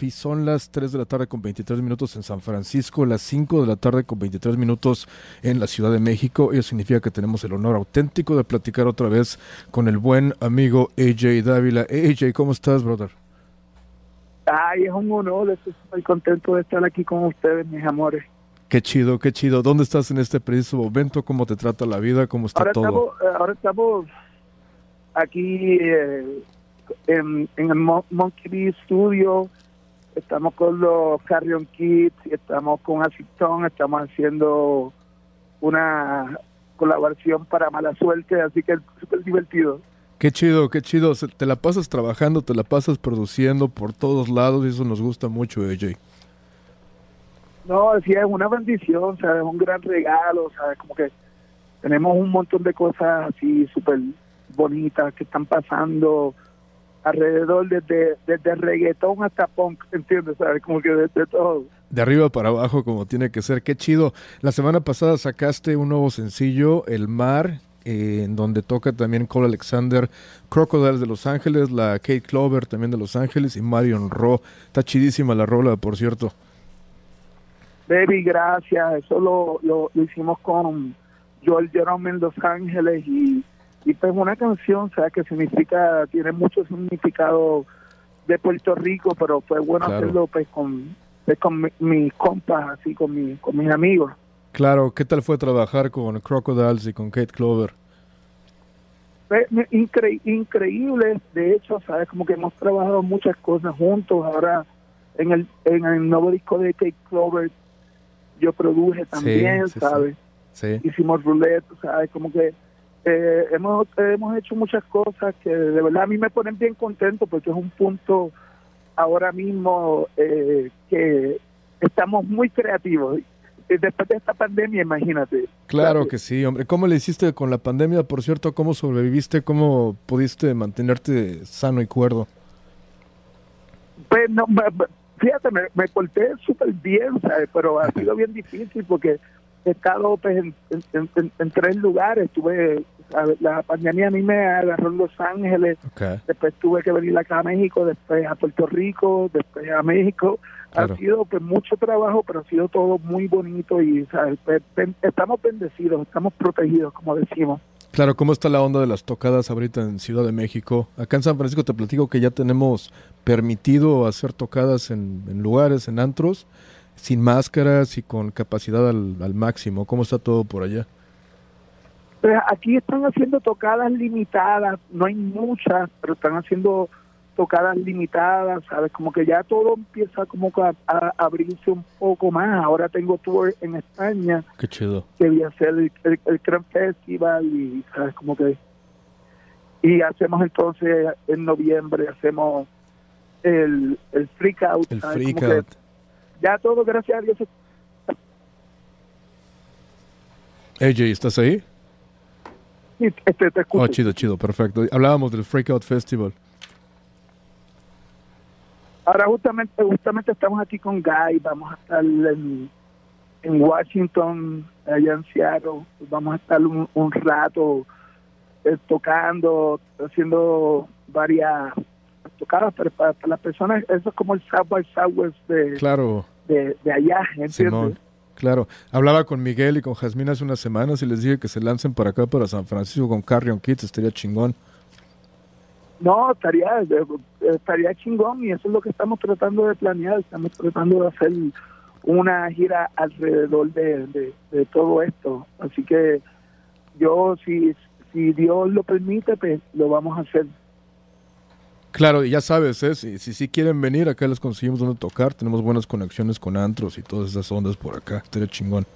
y son las 3 de la tarde con 23 minutos en San Francisco, las 5 de la tarde con 23 minutos en la Ciudad de México. Eso significa que tenemos el honor auténtico de platicar otra vez con el buen amigo AJ Dávila. AJ, ¿cómo estás, brother? Ay, es un honor, estoy contento de estar aquí con ustedes, mis amores. Qué chido, qué chido. ¿Dónde estás en este preciso momento? ¿Cómo te trata la vida? ¿Cómo está todo? Estamos, eh, ahora estamos aquí eh, en, en, el Monkey Bee Studio estamos con los Carrion Kids, estamos con Acicton, estamos haciendo una colaboración para Mala Suerte, así que es súper divertido. Qué chido, qué chido. Te la pasas trabajando, te la pasas produciendo por todos lados y eso nos gusta mucho, AJ. No, sí, es una bendición, ¿sabes? Es un gran regalo, ¿sabes? Como que tenemos un montón de cosas así súper bonitas que están pasando alrededor desde, desde reggaetón hasta punk, ¿entiendes? ¿Sabes? Como que desde todo. De arriba para abajo como tiene que ser, qué chido. La semana pasada sacaste un nuevo sencillo, El Mar, eh, en donde toca también Cole Alexander, Crocodiles de Los Ángeles, la Kate Clover también de Los Ángeles y Marion Ro. Está chidísima la rola, por cierto. Baby, gracias. Eso lo, lo, lo hicimos con Joel Jerome en Los Ángeles y y pues una canción, sea que significa, tiene mucho significado de Puerto Rico, pero fue bueno hacerlo pues con, pues, con mis compas, así con, mi, con mis amigos. Claro, ¿qué tal fue trabajar con Crocodiles y con Kate Clover? increíble, de hecho, sabes, como que hemos trabajado muchas cosas juntos. Ahora, en el, en el nuevo disco de Kate Clover, yo produje también, ¿sabes? Sí. Hicimos roulette, ¿sabes? Como que eh, hemos, hemos hecho muchas cosas que de verdad a mí me ponen bien contento porque es un punto ahora mismo eh, que estamos muy creativos. Después de esta pandemia, imagínate. Claro que sí, hombre. ¿Cómo le hiciste con la pandemia, por cierto? ¿Cómo sobreviviste? ¿Cómo pudiste mantenerte sano y cuerdo? Pues no, fíjate, me, me corté súper bien, ¿sabes? Pero ha sido bien difícil porque he estado pues, en, tres lugares. Estuve, la pandemia a mí me agarró en Los Ángeles, después tuve que venir acá a México, después a Puerto Rico, después a México. Ha sido pues mucho trabajo, pero ha sido todo muy bonito y pues, estamos bendecidos, estamos protegidos, como decimos. Claro, ¿cómo está la onda de las tocadas ahorita en Ciudad de México? Acá en San Francisco te platico que ya tenemos permitido hacer tocadas en, en lugares, en antros sin máscaras y con capacidad al, máximo. ¿Cómo está todo por allá? Pues aquí están haciendo tocadas limitadas, no hay muchas, pero están haciendo tocadas limitadas, ¿sabes? Como que ya todo empieza como a, a, abrirse un poco más. Ahora tengo tour en España. Qué chido. Que voy a hacer el, el, Festival y, ¿sabes? Como que... Y hacemos entonces, en noviembre, hacemos el, el Freak Out. El Freak Out ya todo, gracias a Dios. AJ, ¿estás ahí? Sí, este, te escucho. Oh, chido, chido, perfecto. Hablábamos del Freakout Festival. Ahora justamente, justamente estamos aquí con Guy, vamos a estar en, Washington, allá en Seattle, vamos a estar un, rato eh, tocando, haciendo varias tocadas, pero para, las personas eso es como el South by Southwest de, claro. de, allá, ¿entiendes? Claro, hablaba con Miguel y con Jasmine hace unas semanas y les dije que se lancen para acá, para San Francisco con Carrion Kids, estaría chingón. No, estaría, estaría chingón y eso es lo que estamos tratando de planear, estamos tratando de hacer una gira alrededor de, de todo esto, así que yo si, si Dios lo permite, pues lo vamos a hacer. Claro, y ya sabes, ¿eh? si, si, quieren venir, acá les conseguimos donde tocar. Tenemos buenas conexiones con antros y todas esas ondas por acá. Estaría chingón.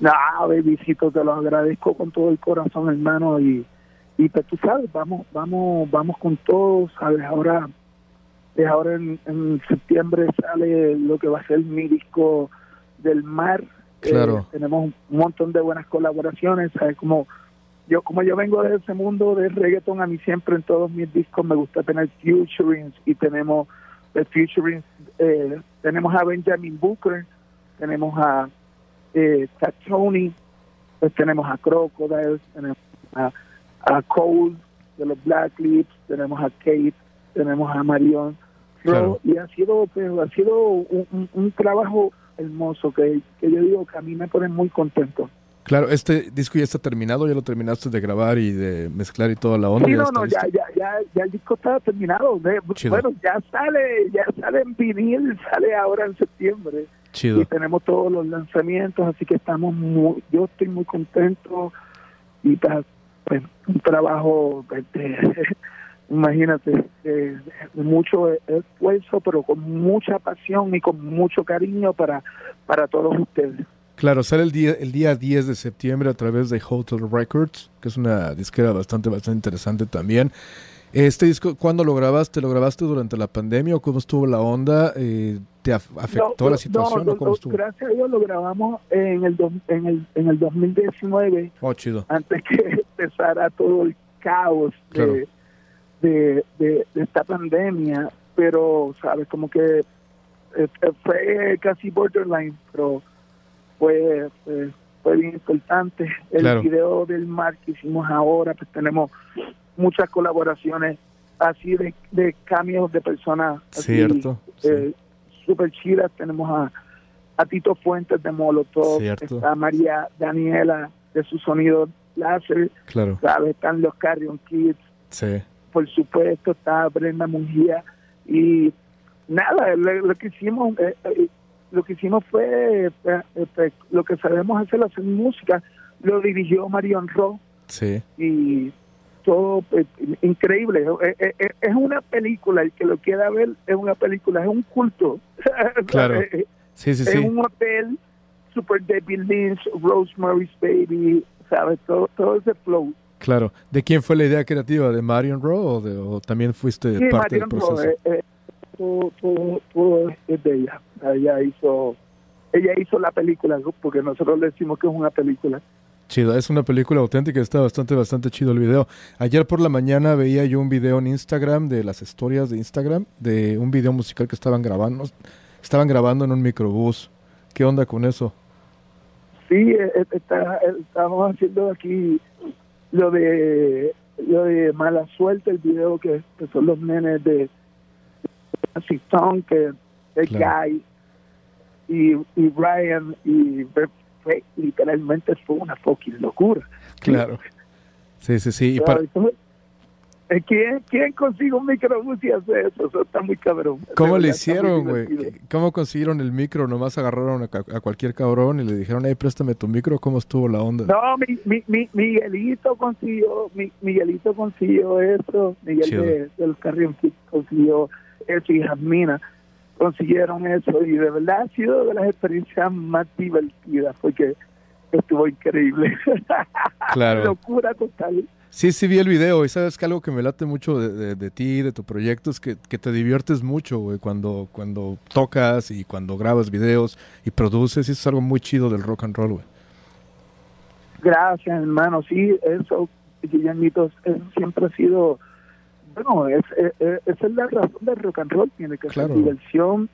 No, bebisito, te lo agradezco con todo el corazón, hermano. Y, y pues tú sabes, vamos, vamos, vamos con todo, ¿sabes? Ahora, ahora en, septiembre sale lo que va a ser mi disco del mar. Claro. Eh, tenemos un montón de buenas colaboraciones, ¿sabes? Como yo como yo vengo de ese mundo de reggaeton, a mí siempre en todos mis discos me gusta tener futurings y tenemos eh, tenemos a Benjamin Booker, tenemos a eh, Tony, pues tenemos a Crocodile, tenemos a, Cole de los Black Lips, tenemos a Kate, tenemos a Marion, Ro, y ha sido, pero ha sido un, un- un trabajo hermoso que, que yo digo que a mí me pone muy contento. Claro, este disco ya está terminado, ya lo terminaste de grabar y de mezclar y toda la onda. Sí, ya no, no, ya, ya, ya, ya el disco está terminado. Bueno, ya sale, ya sale en vinil, sale ahora en septiembre. Chido. y tenemos todos los lanzamientos, así que estamos muy, yo estoy muy contento y está pues, un trabajo, este, imagínate, de mucho esfuerzo, pero con mucha pasión y con mucho cariño para, para todos ustedes. Claro, sale el día, el día 10 de septiembre a través de Hotel Records, que es una disquera bastante, bastante interesante también. Este disco, ¿cuándo lo grabaste? ¿Lo grabaste durante la pandemia o cómo estuvo la onda? Eh, ¿Te af- afectó No, la situación no, o cómo estuvo? Gracias a Dios lo grabamos en el, en el, en el 2019 Oh, chido. antes que empezara todo el caos Claro. de, de- de esta pandemia, pero, ¿sabes? Como que eh, eh, fue casi borderline, pero fue, fue, fue bien importante. El Claro. video del mar que hicimos ahora, pues tenemos muchas colaboraciones así de, de cambios de personas. Cierto, sí. eh, super chidas. Tenemos a, a Tito Fuentes de Molotov, Cierto. está María Daniela de su sonido láser, Claro, ¿sabes? están los Carrion Kids, sí. por supuesto, está Brenda Mungía y nada, lo, lo que hicimos eh, eh, lo que hicimos fue eh, eh, pues, lo que sabemos hacer, hacer música, lo dirigió Marion Ro Sí, y todo pues, increíble. Eh, Es una película, el que lo quiera ver es una película, es un culto. Claro. Sí, sí, es sí. un hotel, Super Debbie Lynch, Rosemary's Baby, ¿sabes? Todo, todo ese flow. Claro. ¿De quién fue la idea creativa? ¿De Marion Rowe o, de- o también fuiste Sí, parte del Marion proceso? eh, eh, todo, todo, todo es de ella. Ella hizo, ella hizo la película, ¿no? porque nosotros le decimos que es una película. Chido, es una película auténtica, está bastante, bastante chido el video. Ayer por la mañana veía yo un video en Instagram de las historias de Instagram, de un video musical que estaban grabando, estaban grabando en un microbús. ¿Qué onda con eso? Sí, eh, eh, está, eh, estamos haciendo aquí lo de lo de mala suerte, el video que, que son los nenes de Nancy Stone, que es Claro. Guy y, y Ryan y fue- literalmente fue una fucking locura. Claro. Sí, sí, sí. Y para, ¿Sabes? Eh, ¿Quién, ¿Quién consigue un microbús y hace eso? Eso está muy cabrón. ¿Cómo le hicieron, güey? ¿Cómo consiguieron el micro? ¿Nomás agarraron a, a cualquier cabrón y le dijeron, hey, préstame tu micro? ¿Cómo estuvo la onda? No, mi, mi, mi- Miguelito consiguió, mi, Miguelito consiguió eso, Miguel Chido. de, Kids consiguió eso y Jasmina consiguieron eso y de verdad ha sido de las experiencias más divertidas porque estuvo increíble. Claro. Locura total. Sí, sí vi el video y sabes que algo que me late mucho de, de- de ti, de tu proyecto, es que, que te diviertes mucho, güey, cuando, cuando tocas y cuando grabas videos y produces, y eso es algo muy chido del rock and roll, güey. Gracias, hermano. Sí, eso, Guillermito, eso siempre ha sido, bueno, es, es- es- esa es la razón del rock and roll, tiene que Claro. ser diversión.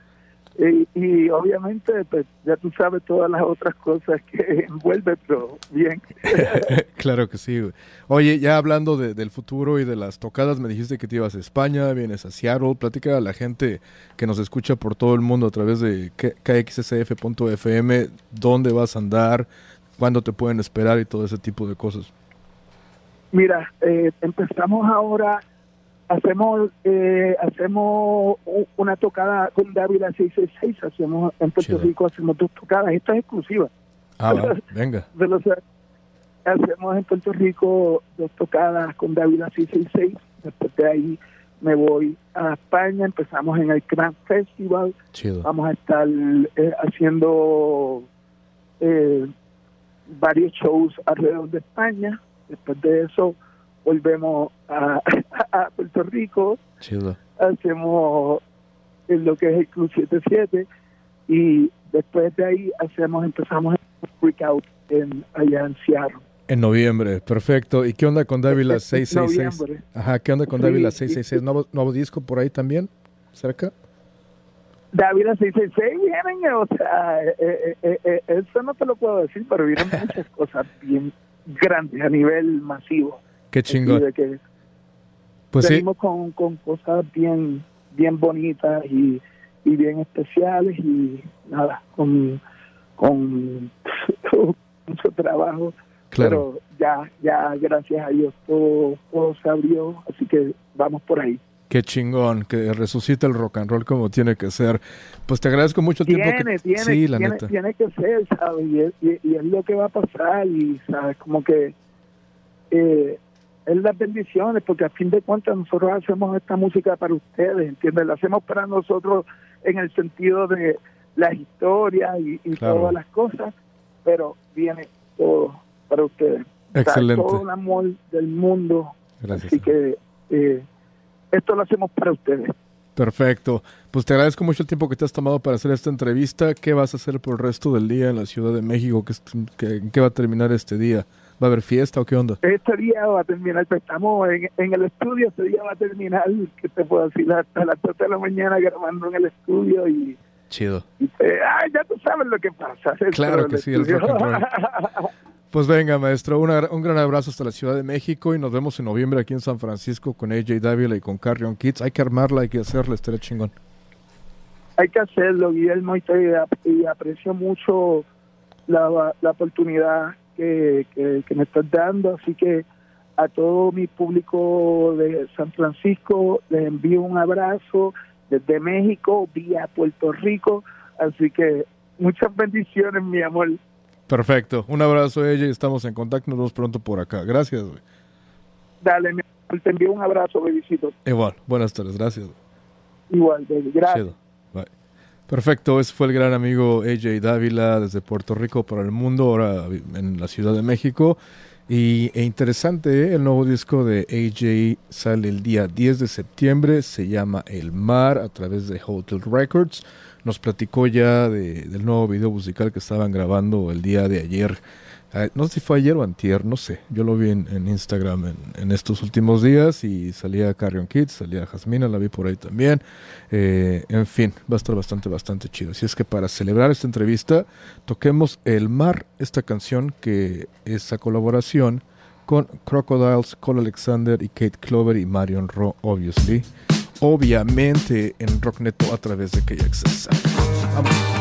Y, y obviamente, pues ya tú sabes todas las otras cosas que envuelve, pero bien. claro que sí. Oye, ya hablando de- del futuro y de las tocadas, me dijiste que te ibas a España, vienes a Seattle, platica a la gente que nos escucha por todo el mundo a través de kxsf.fm, dónde vas a andar, cuándo te pueden esperar y todo ese tipo de cosas. Mira, eh, empezamos ahora, hacemos eh, hacemos una tocada con Dávila 666, hacemos en Puerto. Rico hacemos dos tocadas, esta es exclusiva. Ah, va, venga. los hacemos en Puerto Rico dos tocadas con Dávila 666 después de ahí me voy a España empezamos en el Grand Festival Chido. vamos a estar eh, haciendo eh, varios shows alrededor de España después de eso volvemos a, a Puerto Rico Chido. hacemos en lo que es el Club 77 y después de ahí hacemos empezamos el Freak Out en, allá en Seattle. En noviembre, perfecto. ¿Y qué onda con Dávila En 666? noviembre. Ajá, ¿qué onda con Sí, Dávila sí. 666? ¿Nuevo, ¿Nuevo disco por ahí también? ¿Cerca? Dávila 666 vienen, o sea, eh, eh, eh, eh, eso no te lo puedo decir, pero vienen muchas cosas bien grandes a nivel masivo. Qué Así chingón. de que Pues sí, venimos con, con cosas bien bien bonitas y, y bien especiales y nada, con, con mucho trabajo. Pero ya, ya, gracias a Dios, todo, todo se abrió, así que vamos por ahí. Qué chingón, que resucita el rock and roll como tiene que ser. Pues te agradezco mucho el tiempo que... Tiene, sí, la tiene, neta. tiene que ser, ¿sabes? Y es, y, es, lo que va a pasar y, ¿sabes? Como que eh, es las bendiciones, porque a fin de cuentas nosotros hacemos esta música para ustedes, ¿entiendes? La hacemos para nosotros en el sentido de las historias y, y todas las cosas, pero viene todo para ustedes. Excelente. todo el amor del mundo. Gracias. Así que eh, esto lo hacemos para ustedes. Perfecto. Pues te agradezco mucho el tiempo que te has tomado para hacer esta entrevista. ¿Qué vas a hacer por el resto del día en la Ciudad de México? ¿Qué, qué, va a terminar este día? ¿Va a haber fiesta o qué onda? Este día va a terminar, pues, estamos en, en, el estudio, este día va a terminar, que te puedo decir, hasta las 7 de la mañana grabando en el estudio y... Chido. Y, eh, ah, ya tú sabes lo que pasa. Claro que sí, el rock and roll. Pues venga, maestro, una, un gran abrazo hasta la Ciudad de México y nos vemos en noviembre aquí en San Francisco con AJ Dávila y con Carrion Kids. Hay que armarla, hay que hacerla, estaría chingón. Hay que hacerlo, Guillermo, y, te, y aprecio mucho la, la oportunidad que, que, que me estás dando, así que a todo mi público de San Francisco les envío un abrazo desde México, vía Puerto Rico, así que muchas bendiciones, mi amor. Perfecto. Un abrazo a ella y estamos en contacto. Nos vemos pronto por acá. Gracias, güey. Dale, mi te envío un abrazo, bebisito. Igual. Buenas tardes. Gracias. Igual, baby. Gracias. Chido. Perfecto. Ese fue el gran amigo AJ Dávila desde Puerto Rico para el mundo, ahora en la Ciudad de México. Y e interesante, ¿eh? el nuevo disco de AJ sale el día 10 de septiembre, se llama El Mar a través de Hotel Records nos platicó ya de, del nuevo video musical que estaban grabando el día de ayer. No sé si fue ayer o antier, no sé. Yo lo vi en, en Instagram en, en, estos últimos días y salía Carrion Kids, salía Jasmina, la vi por ahí también. Eh, en fin, va a estar bastante, bastante chido. Así es que para celebrar esta entrevista, toquemos El Mar, esta canción que es a colaboración con Crocodiles, Cole Alexander y Kate Clover y Marion Ro, obviously obviamente en Rockneto a través de KXS. Vamos.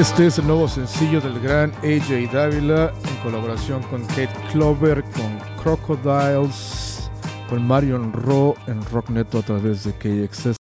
Este es el nuevo sencillo del gran AJ Dávila en colaboración con Kate Clover, con Crocodiles, con Marion Ro en Rock Neto a través de KXS